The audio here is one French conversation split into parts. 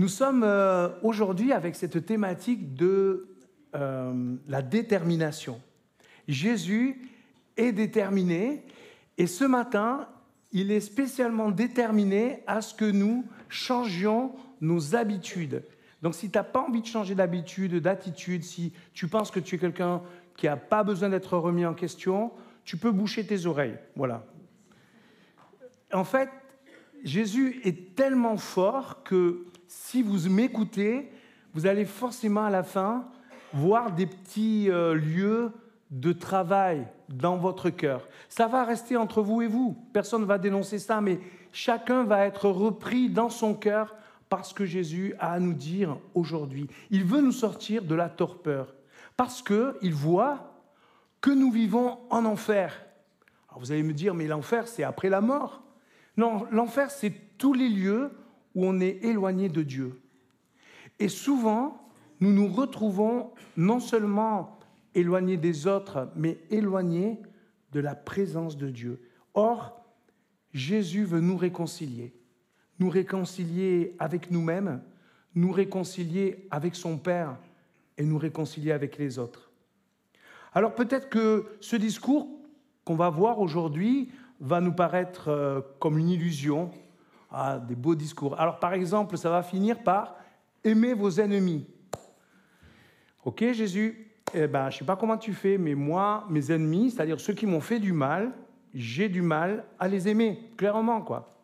Nous sommes euh, aujourd'hui avec cette thématique de euh, la détermination. Jésus est déterminé et ce matin, il est spécialement déterminé à ce que nous changions nos habitudes. Donc si tu n'as pas envie de changer d'habitude, d'attitude, si tu penses que tu es quelqu'un qui n'a pas besoin d'être remis en question, tu peux boucher tes oreilles. Voilà. En fait, Jésus est tellement fort que si vous m'écoutez, vous allez forcément à la fin voir des petits euh, lieux de travail dans votre cœur. Ça va rester entre vous et vous. Personne ne va dénoncer ça, mais chacun va être repris dans son cœur parce que Jésus a à nous dire aujourd'hui. Il veut nous sortir de la torpeur parce qu'il voit que nous vivons en enfer. Alors vous allez me dire, mais l'enfer, c'est après la mort. Non, l'enfer, c'est tous les lieux où on est éloigné de Dieu. Et souvent, nous nous retrouvons non seulement éloignés des autres, mais éloignés de la présence de Dieu. Or, Jésus veut nous réconcilier, nous réconcilier avec nous-mêmes, nous réconcilier avec son Père et nous réconcilier avec les autres. Alors peut-être que ce discours qu'on va voir aujourd'hui va nous paraître euh, comme une illusion, ah, des beaux discours. Alors par exemple, ça va finir par aimer vos ennemis. Ok Jésus, eh ben, je ne sais pas comment tu fais, mais moi, mes ennemis, c'est-à-dire ceux qui m'ont fait du mal, j'ai du mal à les aimer, clairement quoi.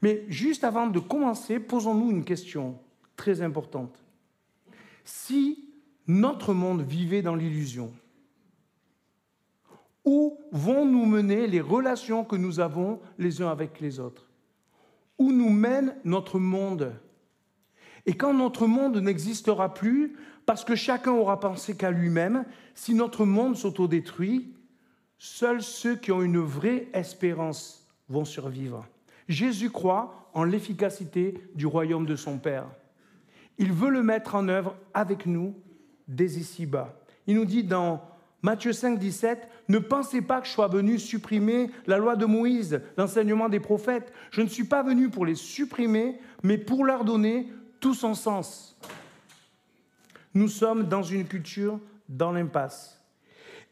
Mais juste avant de commencer, posons-nous une question très importante. Si notre monde vivait dans l'illusion, où vont nous mener les relations que nous avons les uns avec les autres? Où nous mène notre monde Et quand notre monde n'existera plus, parce que chacun aura pensé qu'à lui-même, si notre monde s'autodétruit, seuls ceux qui ont une vraie espérance vont survivre. Jésus croit en l'efficacité du royaume de son Père. Il veut le mettre en œuvre avec nous dès ici-bas. Il nous dit dans Matthieu 5, 17, ne pensez pas que je sois venu supprimer la loi de Moïse, l'enseignement des prophètes. Je ne suis pas venu pour les supprimer, mais pour leur donner tout son sens. Nous sommes dans une culture dans l'impasse.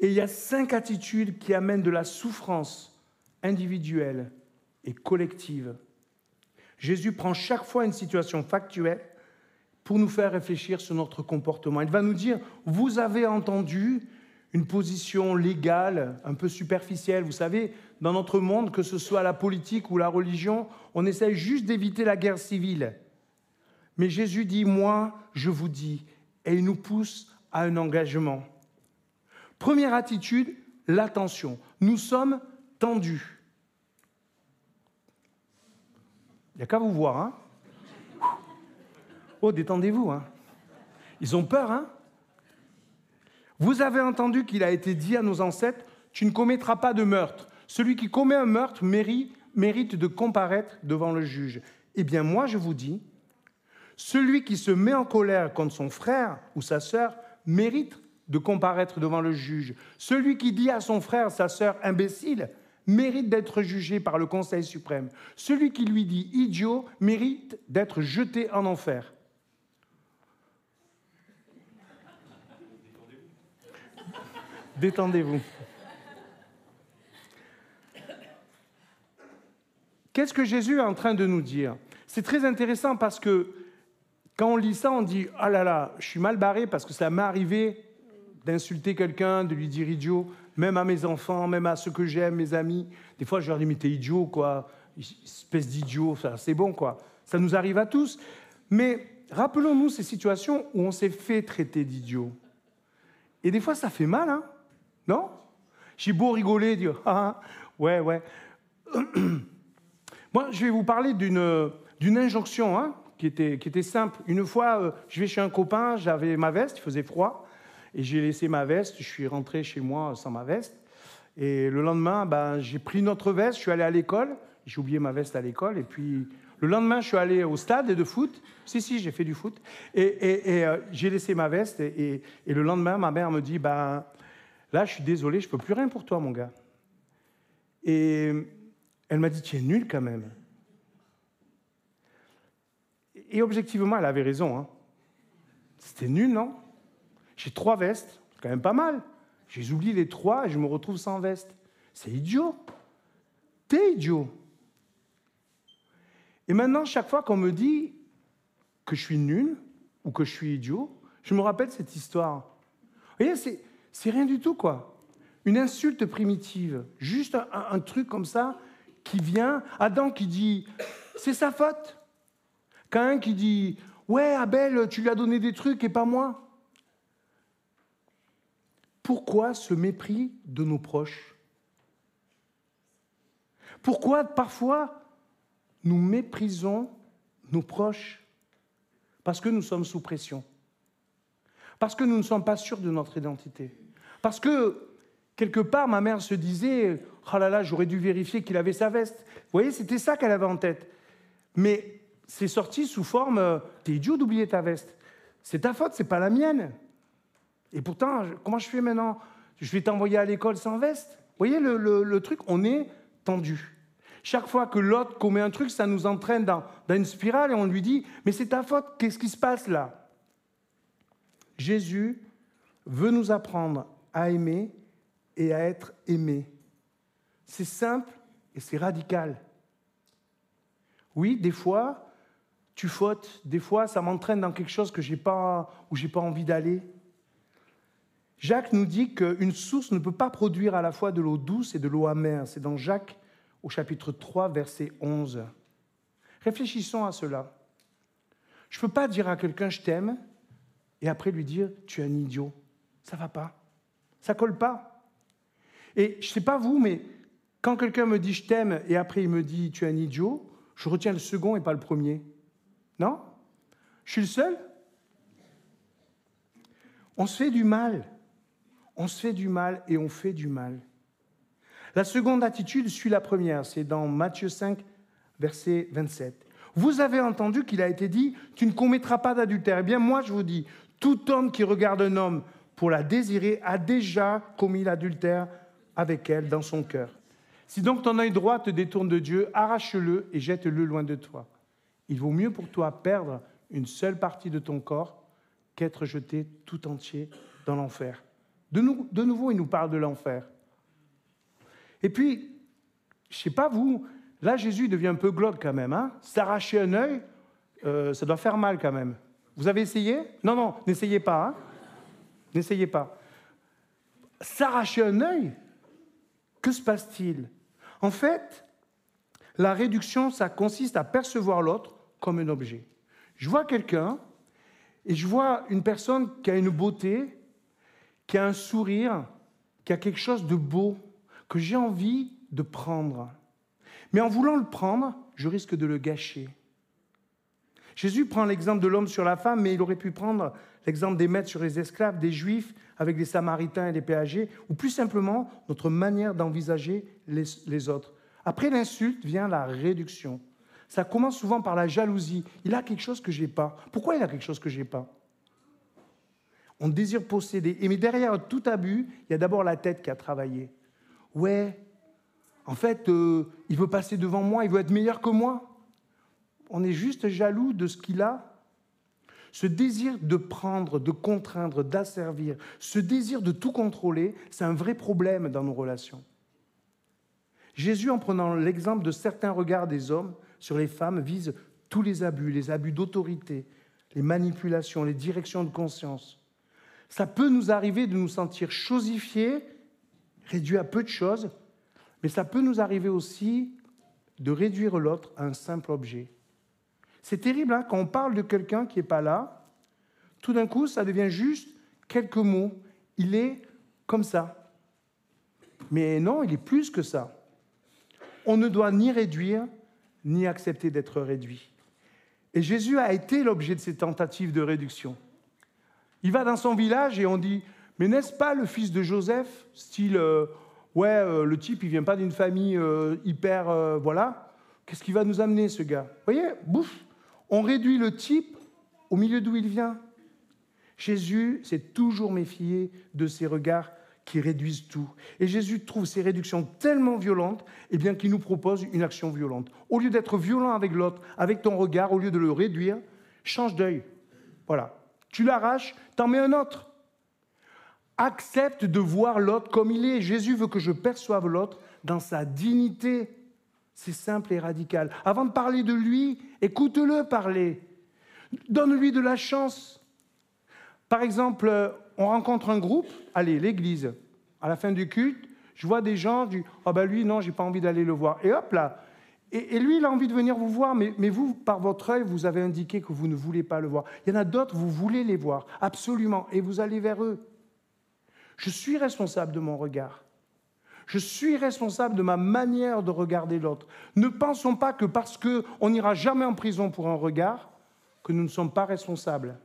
Et il y a cinq attitudes qui amènent de la souffrance individuelle et collective. Jésus prend chaque fois une situation factuelle pour nous faire réfléchir sur notre comportement. Il va nous dire, vous avez entendu une position légale un peu superficielle. Vous savez, dans notre monde, que ce soit la politique ou la religion, on essaye juste d'éviter la guerre civile. Mais Jésus dit, moi, je vous dis, et il nous pousse à un engagement. Première attitude, l'attention. Nous sommes tendus. Il n'y a qu'à vous voir, hein Oh, détendez-vous, hein Ils ont peur, hein vous avez entendu qu'il a été dit à nos ancêtres, tu ne commettras pas de meurtre. Celui qui commet un meurtre mérite, de comparaître devant le juge. Eh bien moi je vous dis, celui qui se met en colère contre son frère ou sa sœur mérite de comparaître devant le juge. Celui qui dit à son frère, sa sœur, imbécile, mérite d'être jugé par le Conseil suprême. Celui qui lui dit idiot mérite d'être jeté en enfer. Détendez-vous. Qu'est-ce que Jésus est en train de nous dire? C'est très intéressant parce que quand on lit ça, on dit Ah là là, je suis mal barré parce que ça m'est arrivé d'insulter quelqu'un, de lui dire idiot, même à mes enfants, même à ceux que j'aime, mes amis. Des fois, je leur dis Mais t'es idiot, quoi. Espèce d'idiot, c'est bon, quoi. Ça nous arrive à tous. Mais rappelons-nous ces situations où on s'est fait traiter d'idiot. Et des fois, ça fait mal, hein non? J'ai beau rigoler, dire ah, ouais, ouais. Moi, je vais vous parler d'une, injonction hein, qui, était, qui était simple. Une fois, euh, je vais chez un copain, j'avais ma veste, il faisait froid, et j'ai laissé ma veste, je suis rentré chez moi sans ma veste. Et le lendemain, ben, j'ai pris notre veste, je suis allé à l'école, j'ai oublié ma veste à l'école, et puis le lendemain, je suis allé au stade de foot. Si, si, j'ai fait du foot. Et, et, euh, j'ai laissé ma veste. Et, et, le lendemain, ma mère me dit ben, Là, je suis désolé, je ne peux plus rien pour toi, mon gars. Et elle m'a dit, tu es nul quand même. Et objectivement, elle avait raison. Hein. C'était nul, non? J'ai trois vestes, quand même pas mal. J'ai oublié les trois et je me retrouve sans veste. C'est idiot. T'es idiot. Et maintenant, chaque fois qu'on me dit que je suis nul ou que je suis idiot, je me rappelle cette histoire. Vous voyez, c'est rien du tout, quoi. Une insulte primitive, juste un, truc comme ça qui vient. Adam qui dit c'est sa faute. Cain qui dit Ouais, Abel, tu lui as donné des trucs et pas moi. Pourquoi ce mépris de nos proches? Pourquoi parfois nous méprisons nos proches? Parce que nous sommes sous pression. Parce que nous ne sommes pas sûrs de notre identité. Parce que quelque part, ma mère se disait Oh là là, j'aurais dû vérifier qu'il avait sa veste. Vous voyez, c'était ça qu'elle avait en tête. Mais c'est sorti sous forme euh, T'es idiot d'oublier ta veste. C'est ta faute, c'est pas la mienne. Et pourtant, comment je fais maintenant? Je vais t'envoyer à l'école sans veste Vous voyez le, truc On est tendu. Chaque fois que l'autre commet un truc, ça nous entraîne dans, dans une spirale et on lui dit Mais c'est ta faute, qu'est-ce qui se passe là? Jésus veut nous apprendre à aimer et à être aimé. C'est simple et c'est radical. Oui, des fois, tu fautes, des fois, ça m'entraîne dans quelque chose que j'ai pas, pas envie d'aller. Jacques nous dit qu'une source ne peut pas produire à la fois de l'eau douce et de l'eau amère. C'est dans Jacques au chapitre 3, verset 11. Réfléchissons à cela. Je ne peux pas dire à quelqu'un je t'aime et après lui dire tu es un idiot. Ça va pas. Ça colle pas. Et je ne sais pas vous, mais quand quelqu'un me dit je t'aime et après il me dit tu es un idiot, je retiens le second et pas le premier. Non? Je suis le seul? On se fait du mal. On se fait du mal et on fait du mal. La seconde attitude suit la première, c'est dans Matthieu 5, verset 27. Vous avez entendu qu'il a été dit, tu ne commettras pas d'adultère. Eh bien, moi, je vous dis, tout homme qui regarde un homme pour la désirer a déjà commis l'adultère avec elle dans son cœur. Si donc ton œil droit te détourne de Dieu, arrache-le et jette-le loin de toi. Il vaut mieux pour toi perdre une seule partie de ton corps qu'être jeté tout entier dans l'enfer. De, nouveau, il nous parle de l'enfer. Et puis, je ne sais pas vous, là Jésus devient un peu glauque quand même. Hein S'arracher un œil, euh, ça doit faire mal quand même. Vous avez essayé? Non, non, n'essayez pas. Hein n'essayez pas. S'arracher un œil, que se passe-t-il? En fait, la réduction, ça consiste à percevoir l'autre comme un objet. Je vois quelqu'un et je vois une personne qui a une beauté, qui a un sourire, qui a quelque chose de beau, que j'ai envie de prendre. Mais en voulant le prendre, je risque de le gâcher. Jésus prend l'exemple de l'homme sur la femme, mais il aurait pu prendre l'exemple des maîtres sur les esclaves, des juifs avec des samaritains et des péagers, ou plus simplement notre manière d'envisager les, autres. Après l'insulte vient la réduction. Ça commence souvent par la jalousie. Il a quelque chose que je n'ai pas. Pourquoi il a quelque chose que je n'ai pas? On désire posséder. Et mais derrière tout abus, il y a d'abord la tête qui a travaillé. Ouais, en fait, euh, il veut passer devant moi, il veut être meilleur que moi. On est juste jaloux de ce qu'il a ce désir de prendre, de contraindre, d'asservir, ce désir de tout contrôler, c'est un vrai problème dans nos relations. Jésus, en prenant l'exemple de certains regards des hommes sur les femmes, vise tous les abus, les abus d'autorité, les manipulations, les directions de conscience. Ça peut nous arriver de nous sentir chosifiés, réduits à peu de choses, mais ça peut nous arriver aussi de réduire l'autre à un simple objet. C'est terrible, hein, quand on parle de quelqu'un qui n'est pas là, tout d'un coup, ça devient juste quelques mots. Il est comme ça. Mais non, il est plus que ça. On ne doit ni réduire, ni accepter d'être réduit. Et Jésus a été l'objet de ces tentatives de réduction. Il va dans son village et on dit, mais n'est-ce pas le fils de Joseph Style, euh, ouais, euh, le type, il vient pas d'une famille euh, hyper, voilà. Qu'est-ce qui va nous amener, ce gars? Vous voyez, bouffe, on réduit le type au milieu d'où il vient. Jésus s'est toujours méfié de ces regards qui réduisent tout. Et Jésus trouve ces réductions tellement violentes, eh bien qu'il nous propose une action violente. Au lieu d'être violent avec l'autre, avec ton regard, au lieu de le réduire, Change d'œil. Voilà. Tu l'arraches, t'en mets un autre. Accepte de voir l'autre comme il est. Jésus veut que je perçoive l'autre dans sa dignité. C'est simple et radical. Avant de parler de lui, écoute-le parler. Donne-lui de la chance. Par exemple, on rencontre un groupe, allez, l'église, à la fin du culte, je vois des gens, je dis, ah ben lui, non, j'ai pas envie d'aller le voir. Et hop là, et, lui, il a envie de venir vous voir, mais, mais, vous, par votre œil, vous avez indiqué que vous ne voulez pas le voir. Il y en a d'autres, vous voulez les voir, absolument, et vous allez vers eux. Je suis responsable de mon regard. Je suis responsable de ma manière de regarder l'autre. Ne pensons pas que parce qu'on n'ira jamais en prison pour un regard, que nous ne sommes pas responsables.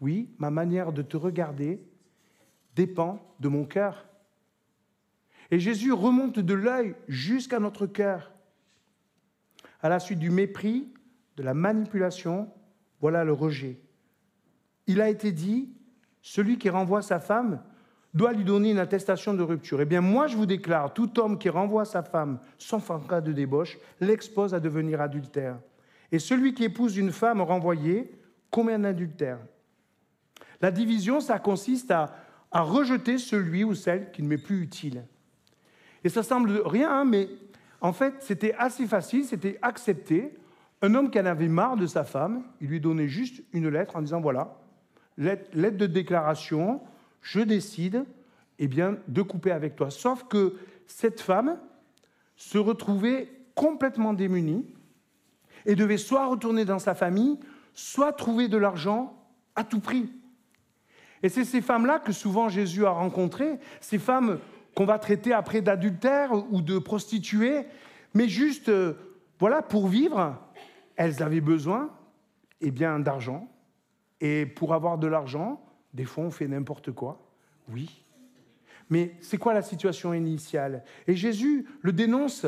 Oui, ma manière de te regarder dépend de mon cœur. Et Jésus remonte de l'œil jusqu'à notre cœur. À la suite du mépris, de la manipulation, voilà le rejet. Il a été dit, celui qui renvoie sa femme doit lui donner une attestation de rupture. Eh bien, moi, je vous déclare, tout homme qui renvoie sa femme sans cas de débauche l'expose à devenir adultère. Et celui qui épouse une femme renvoyée commet un adultère. La division, ça consiste à, rejeter celui ou celle qui ne m'est plus utile. Et ça semble rien, hein, mais en fait, c'était assez facile, c'était accepté. Un homme qui en avait marre de sa femme, il lui donnait juste une lettre en disant voilà, lettre, de déclaration, je décide eh bien, de couper avec toi. Sauf que cette femme se retrouvait complètement démunie et devait soit retourner dans sa famille, soit trouver de l'argent à tout prix. Et c'est ces femmes-là que souvent Jésus a rencontrées, ces femmes qu'on va traiter après d'adultère ou de prostituées, mais juste, euh, voilà, pour vivre, elles avaient besoin eh bien, d'argent. Et pour avoir de l'argent, des fois, on fait n'importe quoi. Oui. Mais c'est quoi la situation initiale? Et Jésus le dénonce.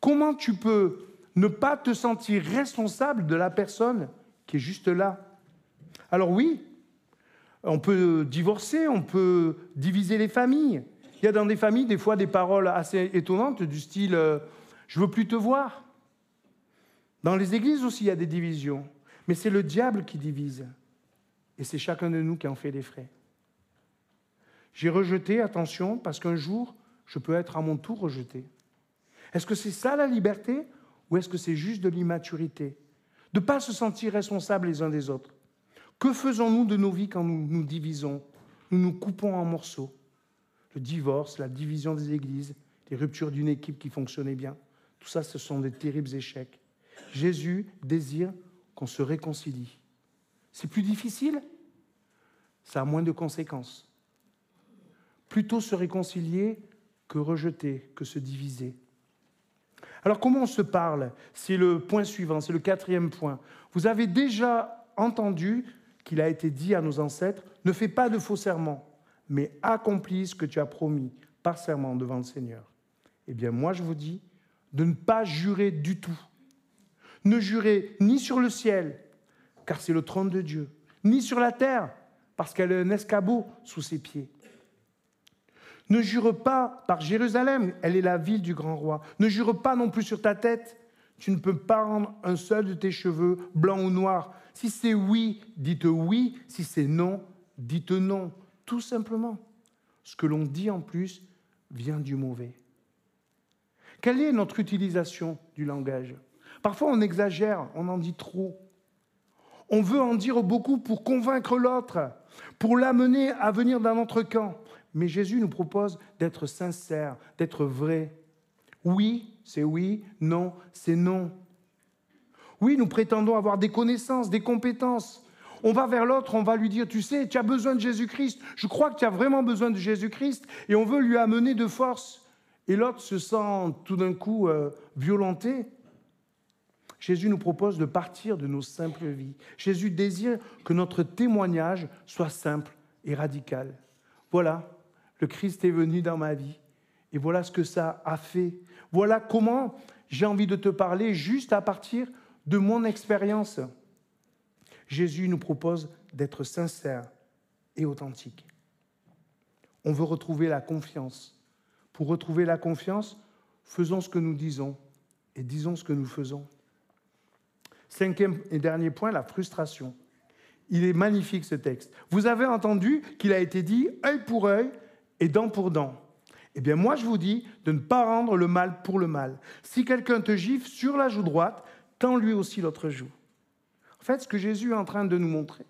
Comment tu peux ne pas te sentir responsable de la personne qui est juste là? Alors oui, on peut divorcer, on peut diviser les familles. Il y a dans des familles des fois des paroles assez étonnantes du style euh, Je veux plus te voir. Dans les églises aussi, il y a des divisions. Mais c'est le diable qui divise. Et c'est chacun de nous qui en fait les frais. J'ai rejeté, attention, parce qu'un jour, je peux être à mon tour rejeté. Est-ce que c'est ça la liberté ou est-ce que c'est juste de l'immaturité? De ne pas se sentir responsable les uns des autres. Que faisons-nous de nos vies quand nous nous divisons Nous nous coupons en morceaux? Le divorce, la division des églises, les ruptures d'une équipe qui fonctionnait bien, tout ça, ce sont des terribles échecs. Jésus désire qu'on se réconcilie. C'est plus difficile Ça a moins de conséquences. Plutôt se réconcilier que rejeter, que se diviser. Alors comment on se parle? C'est le point suivant, c'est le quatrième point. Vous avez déjà entendu qu'il a été dit à nos ancêtres, ne fais pas de faux serments, mais accomplis ce que tu as promis par serment devant le Seigneur. Eh bien, moi, je vous dis de ne pas jurer du tout. Ne jurez ni sur le ciel, car c'est le trône de Dieu, ni sur la terre, parce qu'elle est un escabeau sous ses pieds. Ne jure pas par Jérusalem, elle est la ville du grand roi. Ne jure pas non plus sur ta tête. Tu ne peux pas rendre un seul de tes cheveux blanc ou noir. Si c'est oui, dites oui. Si c'est non, dites non. Tout simplement. Ce que l'on dit en plus vient du mauvais. Quelle est notre utilisation du langage? Parfois on exagère, on en dit trop. On veut en dire beaucoup pour convaincre l'autre, pour l'amener à venir dans notre camp. Mais Jésus nous propose d'être sincère, d'être vrai. Oui, c'est oui, non, c'est non. Oui, nous prétendons avoir des connaissances, des compétences. On va vers l'autre, on va lui dire, tu sais, tu as besoin de Jésus-Christ. Je crois que tu as vraiment besoin de Jésus-Christ. Et on veut lui amener de force. Et l'autre se sent tout d'un coup euh, violenté. Jésus nous propose de partir de nos simples vies. Jésus désire que notre témoignage soit simple et radical. Voilà, le Christ est venu dans ma vie. Et voilà ce que ça a fait. Voilà comment j'ai envie de te parler juste à partir de mon expérience. Jésus nous propose d'être sincère et authentique. On veut retrouver la confiance. Pour retrouver la confiance, faisons ce que nous disons et disons ce que nous faisons. Cinquième et dernier point, la frustration. Il est magnifique ce texte. Vous avez entendu qu'il a été dit œil pour œil et dent pour dent. Eh bien, moi, je vous dis de ne pas rendre le mal pour le mal. Si quelqu'un te gifle sur la joue droite, tends lui aussi l'autre joue. En fait, ce que Jésus est en train de nous montrer,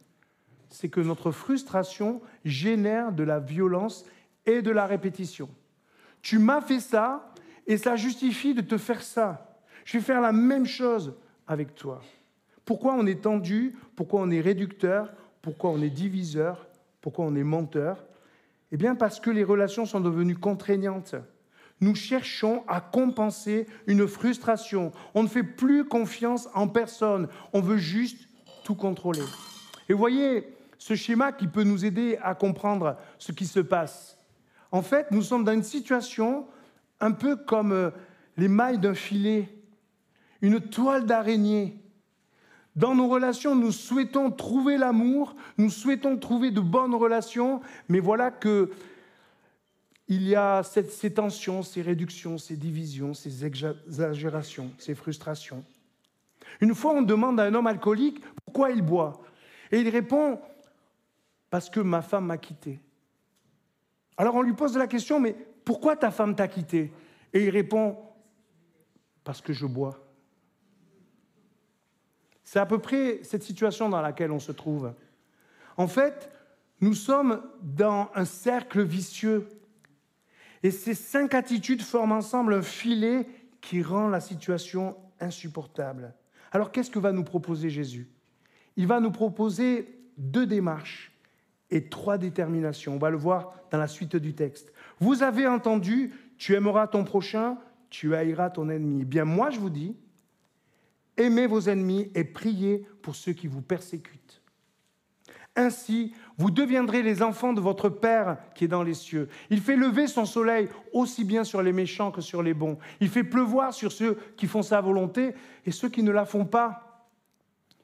c'est que notre frustration génère de la violence et de la répétition. Tu m'as fait ça et ça justifie de te faire ça. Je vais faire la même chose avec toi. Pourquoi on est tendu? Pourquoi on est réducteur? Pourquoi on est diviseur? Pourquoi on est menteur? Eh bien parce que les relations sont devenues contraignantes. Nous cherchons à compenser une frustration. On ne fait plus confiance en personne. On veut juste tout contrôler. Et voyez ce schéma qui peut nous aider à comprendre ce qui se passe. En fait, nous sommes dans une situation un peu comme euh, les mailles d'un filet, une toile d'araignée dans nos relations, nous souhaitons trouver l'amour, nous souhaitons trouver de bonnes relations, mais voilà que il y a ces tensions, ces réductions, ces divisions, ces exagérations, ces frustrations. Une fois, on demande à un homme alcoolique pourquoi il boit. Et il répond Parce que ma femme m'a quitté. Alors on lui pose la question Mais pourquoi ta femme t'a quitté? Et il répond Parce que je bois. C'est à peu près cette situation dans laquelle on se trouve. En fait, nous sommes dans un cercle vicieux. Et ces cinq attitudes forment ensemble un filet qui rend la situation insupportable. Alors qu'est-ce que va nous proposer Jésus? Il va nous proposer deux démarches et trois déterminations. On va le voir dans la suite du texte. Vous avez entendu, tu aimeras ton prochain, tu haïras ton ennemi. Eh bien moi je vous dis, aimez vos ennemis et priez pour ceux qui vous persécutent. Ainsi, vous deviendrez les enfants de votre Père qui est dans les cieux. Il fait lever son soleil aussi bien sur les méchants que sur les bons. Il fait pleuvoir sur ceux qui font sa volonté et ceux qui ne la font pas.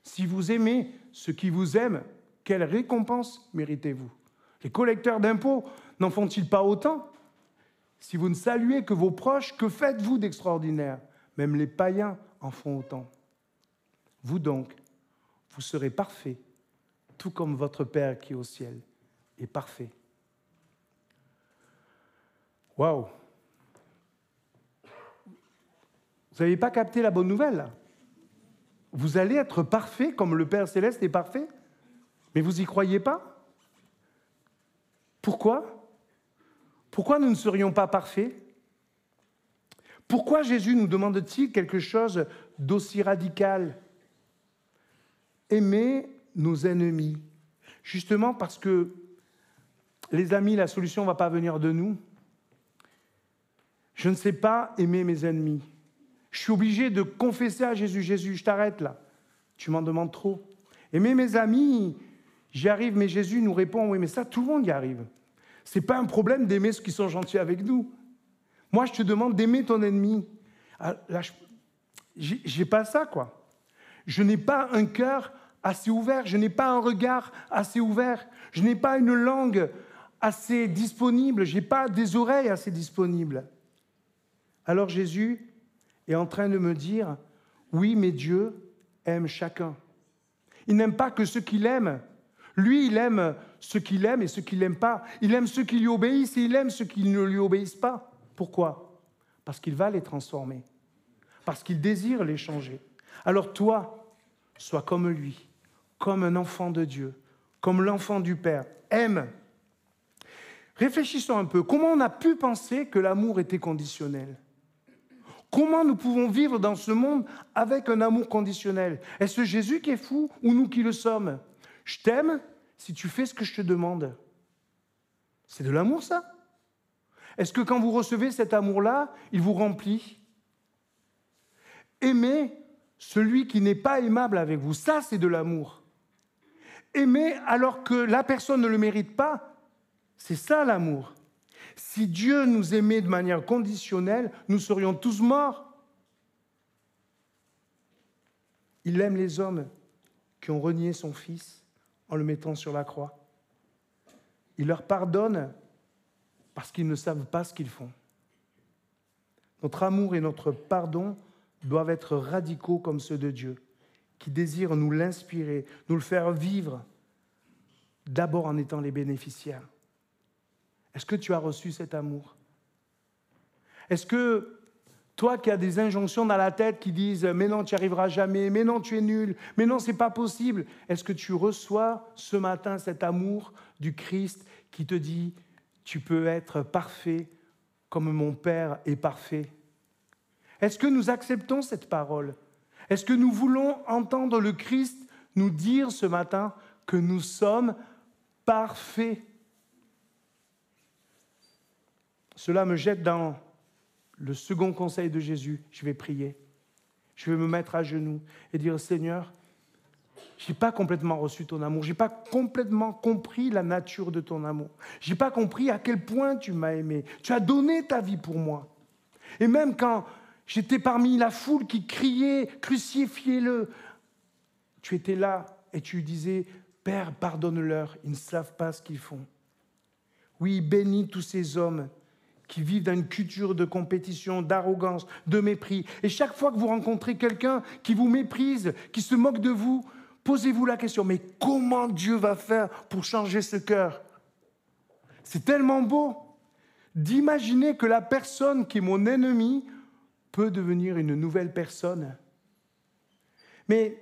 Si vous aimez ceux qui vous aiment, quelle récompense méritez-vous? Les collecteurs d'impôts n'en font-ils pas autant? Si vous ne saluez que vos proches, que faites-vous d'extraordinaire? Même les païens en font autant. Vous donc, vous serez parfaits, tout comme votre Père qui est au ciel est parfait. Waouh. Vous n'avez pas capté la bonne nouvelle? Vous allez être parfait comme le Père céleste est parfait? Mais vous n'y croyez pas? Pourquoi? Pourquoi nous ne serions pas parfaits? Pourquoi Jésus nous demande-t-il quelque chose d'aussi radical? Aimer nos ennemis. Justement parce que, les amis, la solution ne va pas venir de nous. Je ne sais pas aimer mes ennemis. Je suis obligé de confesser à Jésus, Jésus, je t'arrête là. Tu m'en demandes trop. Aimer mes amis, j'y arrive, mais Jésus nous répond, oui, mais ça, tout le monde y arrive. Ce n'est pas un problème d'aimer ceux qui sont gentils avec nous. Moi, je te demande d'aimer ton ennemi. Ah, là, je n'ai pas ça, quoi. Je n'ai pas un cœur assez ouvert, je n'ai pas un regard assez ouvert, je n'ai pas une langue assez disponible, je n'ai pas des oreilles assez disponibles. Alors Jésus est en train de me dire, oui, mais Dieu aime chacun. Il n'aime pas que ceux qu'il aime. Lui, il aime ceux qu'il aime et ceux qu'il n'aime pas. Il aime ceux qui lui obéissent et il aime ceux qui ne lui obéissent pas. Pourquoi? Parce qu'il va les transformer. Parce qu'il désire les changer. Alors toi, sois comme lui comme un enfant de Dieu, comme l'enfant du Père. Aime. Réfléchissons un peu. Comment on a pu penser que l'amour était conditionnel? Comment nous pouvons vivre dans ce monde avec un amour conditionnel? Est-ce Jésus qui est fou ou nous qui le sommes? Je t'aime si tu fais ce que je te demande. C'est de l'amour ça? Est-ce que quand vous recevez cet amour-là, il vous remplit? Aimez celui qui n'est pas aimable avec vous, ça c'est de l'amour aimer alors que la personne ne le mérite pas, c'est ça l'amour. Si Dieu nous aimait de manière conditionnelle, nous serions tous morts. Il aime les hommes qui ont renié son Fils en le mettant sur la croix. Il leur pardonne parce qu'ils ne savent pas ce qu'ils font. Notre amour et notre pardon doivent être radicaux comme ceux de Dieu. qui désire nous l'inspirer, nous le faire vivre, d'abord en étant les bénéficiaires. Est-ce que tu as reçu cet amour? Est-ce que toi qui as des injonctions dans la tête qui disent mais non tu n'y arriveras jamais, mais non tu es nul, mais non c'est pas possible, est-ce que tu reçois ce matin cet amour du Christ qui te dit tu peux être parfait comme mon Père est parfait Est-ce que nous acceptons cette parole? Est-ce que nous voulons entendre le Christ nous dire ce matin que nous sommes parfaits? Cela me jette dans le second conseil de Jésus. Je vais prier. Je vais me mettre à genoux et dire Seigneur, je n'ai pas complètement reçu ton amour, je n'ai pas complètement compris la nature de ton amour, je n'ai pas compris à quel point tu m'as aimé, tu as donné ta vie pour moi. Et même quand j'étais parmi la foule qui criait, crucifiez-le, tu étais là et tu disais, Père, pardonne-leur, ils ne savent pas ce qu'ils font. Oui, bénis tous ces hommes qui vivent dans une culture de compétition, d'arrogance, de mépris. Et chaque fois que vous rencontrez quelqu'un qui vous méprise, qui se moque de vous, posez-vous la question, mais comment Dieu va faire pour changer ce cœur? C'est tellement beau d'imaginer que la personne qui est mon ennemi peut devenir une nouvelle personne. Mais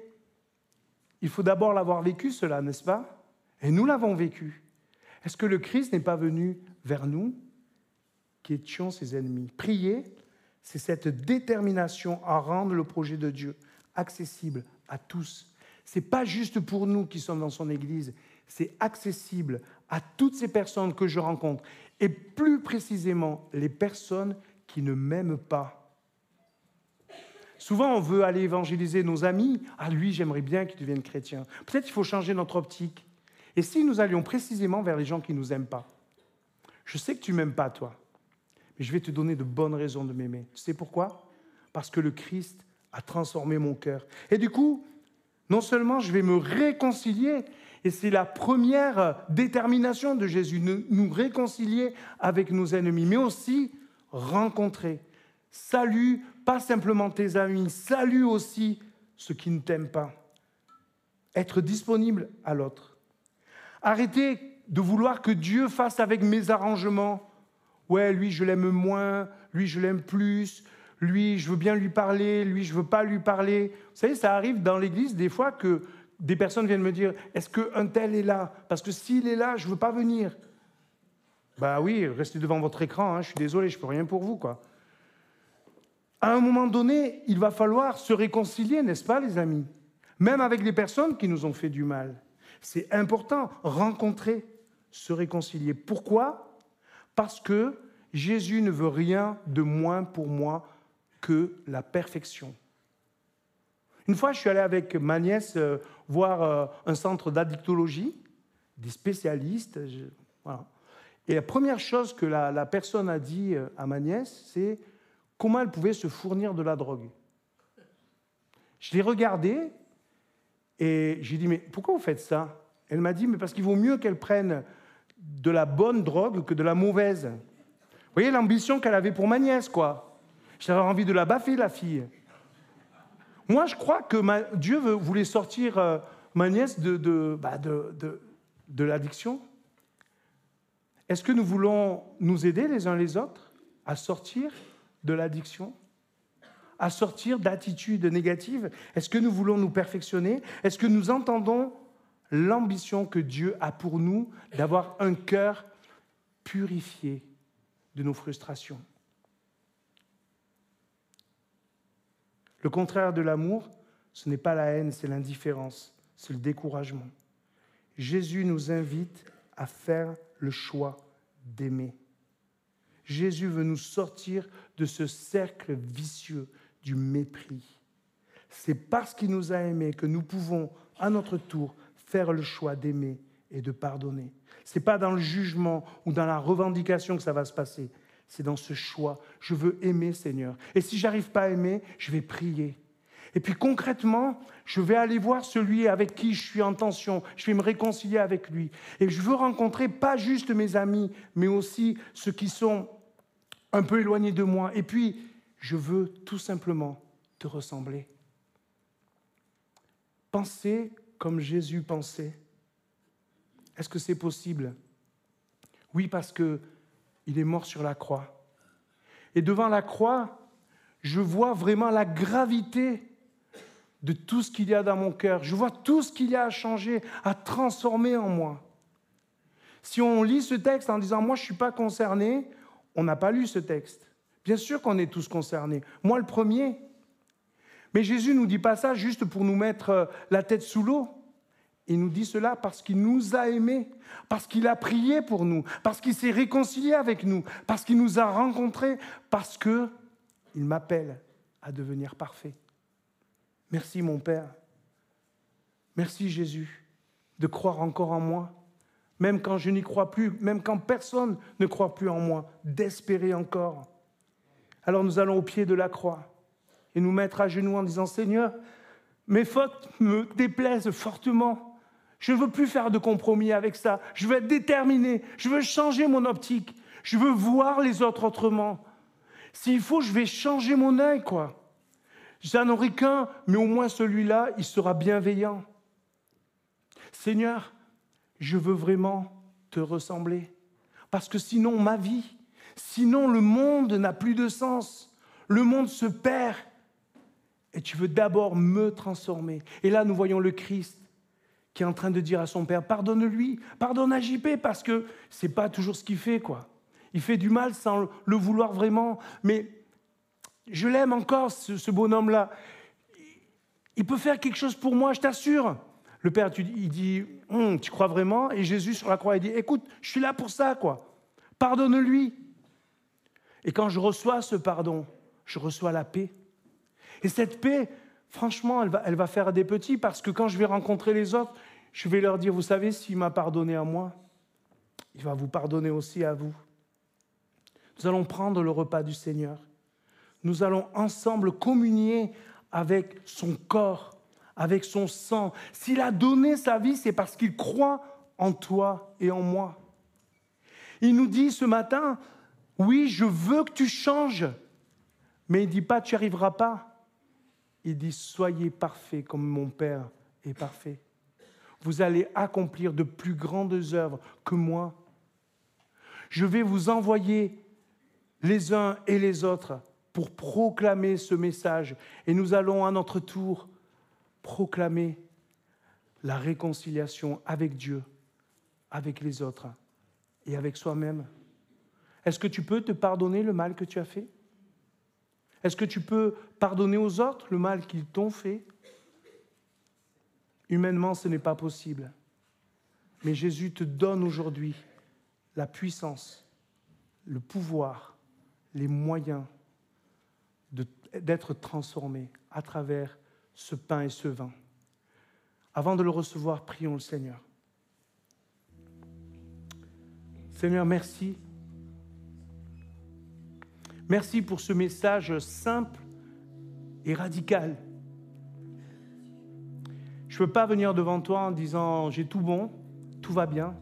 il faut d'abord l'avoir vécu, cela, n'est-ce pas? Et nous l'avons vécu. Est-ce que le Christ n'est pas venu vers nous qui étions ses ennemis? Prier, c'est cette détermination à rendre le projet de Dieu accessible à tous. Ce n'est pas juste pour nous qui sommes dans son Église, c'est accessible à toutes ces personnes que je rencontre, et plus précisément les personnes qui ne m'aiment pas. Souvent, on veut aller évangéliser nos amis. Ah, lui, j'aimerais bien qu'il devienne chrétien. Peut-être qu'il faut changer notre optique. Et si nous allions précisément vers les gens qui ne nous aiment pas? Je sais que tu m'aimes pas, toi mais je vais te donner de bonnes raisons de m'aimer. Tu sais pourquoi? Parce que le Christ a transformé mon cœur. Et du coup, non seulement je vais me réconcilier, et c'est la première détermination de Jésus, nous réconcilier avec nos ennemis, mais aussi rencontrer. Salut, pas simplement tes amis, salut aussi ceux qui ne t'aiment pas. Être disponible à l'autre. Arrêtez de vouloir que Dieu fasse avec mes arrangements Ouais, lui, je l'aime moins, lui, je l'aime plus, lui, je veux bien lui parler, lui, je veux pas lui parler. Vous savez, ça arrive dans l'église des fois que des personnes viennent me dire Est-ce qu'un tel est là? Parce que s'il est là, je ne veux pas venir. Bah oui, restez devant votre écran, hein, je suis désolé, je ne peux rien pour vous. quoi. À un moment donné, il va falloir se réconcilier, n'est-ce pas, les amis? Même avec les personnes qui nous ont fait du mal. C'est important, rencontrer, se réconcilier. Pourquoi? Parce que Jésus ne veut rien de moins pour moi que la perfection. Une fois, je suis allé avec ma nièce euh, voir euh, un centre d'addictologie, des spécialistes. Et la première chose que la, personne a dit euh, à ma nièce, c'est comment elle pouvait se fournir de la drogue. Je l'ai regardée et j'ai dit, mais pourquoi vous faites ça? Elle m'a dit, mais parce qu'il vaut mieux qu'elle prenne de la bonne drogue que de la mauvaise. Vous voyez l'ambition qu'elle avait pour ma nièce, quoi. J'avais envie de la baffer, la fille. Moi, je crois que Dieu voulait sortir euh, ma nièce bah, de, de, de l'addiction. Est-ce que nous voulons nous aider les uns les autres à sortir? De l'addiction à sortir d'attitudes négatives? Est-ce que nous voulons nous perfectionner? Est-ce que nous entendons l'ambition que Dieu a pour nous d'avoir un cœur purifié de nos frustrations? Le contraire de l'amour, ce n'est pas la haine, c'est l'indifférence, c'est le découragement. Jésus nous invite à faire le choix d'aimer. Jésus veut nous sortir de ce cercle vicieux du mépris. C'est parce qu'il nous a aimés que nous pouvons, à notre tour, faire le choix d'aimer et de pardonner. Ce n'est pas dans le jugement ou dans la revendication que ça va se passer. C'est dans ce choix. Je veux aimer, Seigneur. Et si j'arrive pas à aimer, je vais prier. Et puis concrètement, je vais aller voir celui avec qui je suis en tension. Je vais me réconcilier avec lui. Et je veux rencontrer pas juste mes amis, mais aussi ceux qui sont un peu éloignés de moi. Et puis, je veux tout simplement te ressembler. penser comme Jésus pensait. Est-ce que c'est possible? Oui, parce que il est mort sur la croix. Et devant la croix, je vois vraiment la gravité de tout ce qu'il y a dans mon cœur. Je vois tout ce qu'il y a à changer, à transformer en moi. Si on lit ce texte en disant moi je ne suis pas concerné, on n'a pas lu ce texte. Bien sûr qu'on est tous concernés. Moi le premier. Mais Jésus ne nous dit pas ça juste pour nous mettre euh, la tête sous l'eau. Il nous dit cela parce qu'il nous a aimés, parce qu'il a prié pour nous, parce qu'il s'est réconcilié avec nous, parce qu'il nous a rencontrés, parce qu'il m'appelle à devenir parfait. Merci mon Père. Merci Jésus de croire encore en moi, même quand je n'y crois plus, même quand personne ne croit plus en moi, d'espérer encore. Alors nous allons au pied de la croix et nous mettre à genoux en disant Seigneur, mes fautes me déplaisent fortement. Je ne veux plus faire de compromis avec ça. Je veux être déterminé. Je veux changer mon optique. Je veux voir les autres autrement. S'il faut, je vais changer mon œil, quoi. J'en aurai qu'un, mais au moins celui-là, il sera bienveillant. Seigneur, je veux vraiment te ressembler. Parce que sinon, ma vie, sinon le monde n'a plus de sens. Le monde se perd. Et tu veux d'abord me transformer. Et là, nous voyons le Christ qui est en train de dire à son père pardonne-lui, pardonne à JP parce que c'est pas toujours ce qu'il fait quoi. Il fait du mal sans le vouloir vraiment, mais je l'aime encore ce, bonhomme-là. Il peut faire quelque chose pour moi, je t'assure. Le père, il dit hum, tu crois vraiment? Et Jésus sur la croix, il dit écoute, je suis là pour ça quoi. Pardonne-lui. Et quand je reçois ce pardon, je reçois la paix. Et cette paix, franchement, elle va, elle va faire des petits parce que quand je vais rencontrer les autres, je vais leur dire, vous savez, s'il m'a pardonné à moi, il va vous pardonner aussi à vous. Nous allons prendre le repas du Seigneur. Nous allons ensemble communier avec son corps, avec son sang. S'il a donné sa vie, c'est parce qu'il croit en toi et en moi. Il nous dit ce matin, oui, je veux que tu changes, mais il ne dit pas, tu n'y arriveras pas il dit, soyez parfaits comme mon Père est parfait. Vous allez accomplir de plus grandes œuvres que moi. Je vais vous envoyer les uns et les autres pour proclamer ce message. Et nous allons à notre tour proclamer la réconciliation avec Dieu, avec les autres et avec soi-même. Est-ce que tu peux te pardonner le mal que tu as fait? Est-ce que tu peux pardonner aux autres le mal qu'ils t'ont fait? Humainement, ce n'est pas possible. Mais Jésus te donne aujourd'hui la puissance, le pouvoir, les moyens d'être transformé à travers ce pain et ce vin. Avant de le recevoir, prions le Seigneur. Seigneur, merci Merci pour ce message simple et radical. Je ne peux pas venir devant toi en disant j'ai tout bon, tout va bien.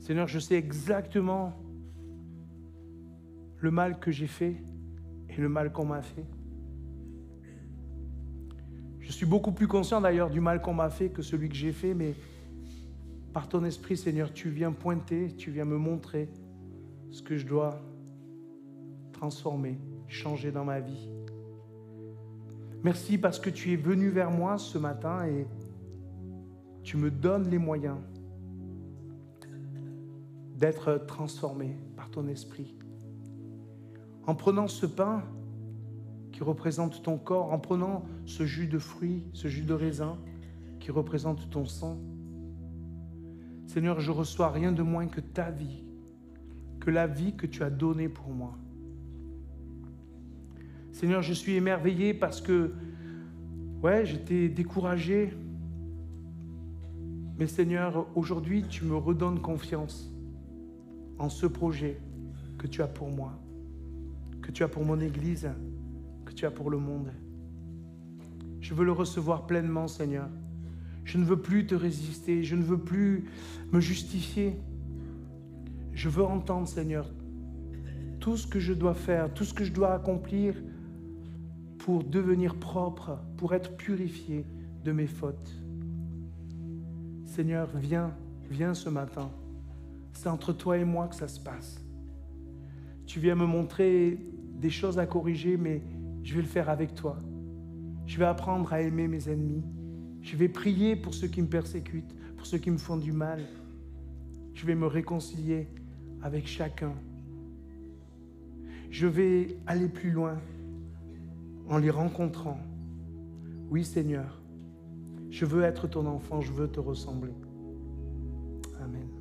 Seigneur, je sais exactement le mal que j'ai fait et le mal qu'on m'a fait. Je suis beaucoup plus conscient d'ailleurs du mal qu'on m'a fait que celui que j'ai fait, mais par ton esprit, Seigneur, tu viens pointer, tu viens me montrer ce que je dois transformer, changer dans ma vie. Merci parce que tu es venu vers moi ce matin et tu me donnes les moyens d'être transformé par ton esprit. En prenant ce pain qui représente ton corps, en prenant ce jus de fruits, ce jus de raisin qui représente ton sang, Seigneur, je reçois rien de moins que ta vie, que la vie que tu as donnée pour moi. Seigneur, je suis émerveillé parce que, ouais, j'étais découragé. Mais Seigneur, aujourd'hui, tu me redonnes confiance en ce projet que tu as pour moi, que tu as pour mon Église, tu as pour le monde. Je veux le recevoir pleinement, Seigneur. Je ne veux plus te résister, je ne veux plus me justifier. Je veux entendre, Seigneur, tout ce que je dois faire, tout ce que je dois accomplir pour devenir propre, pour être purifié de mes fautes. Seigneur, viens, viens ce matin. C'est entre toi et moi que ça se passe. Tu viens me montrer des choses à corriger, mais je vais le faire avec toi. Je vais apprendre à aimer mes ennemis. Je vais prier pour ceux qui me persécutent, pour ceux qui me font du mal. Je vais me réconcilier avec chacun. Je vais aller plus loin en les rencontrant. Oui Seigneur, je veux être ton enfant, je veux te ressembler. Amen.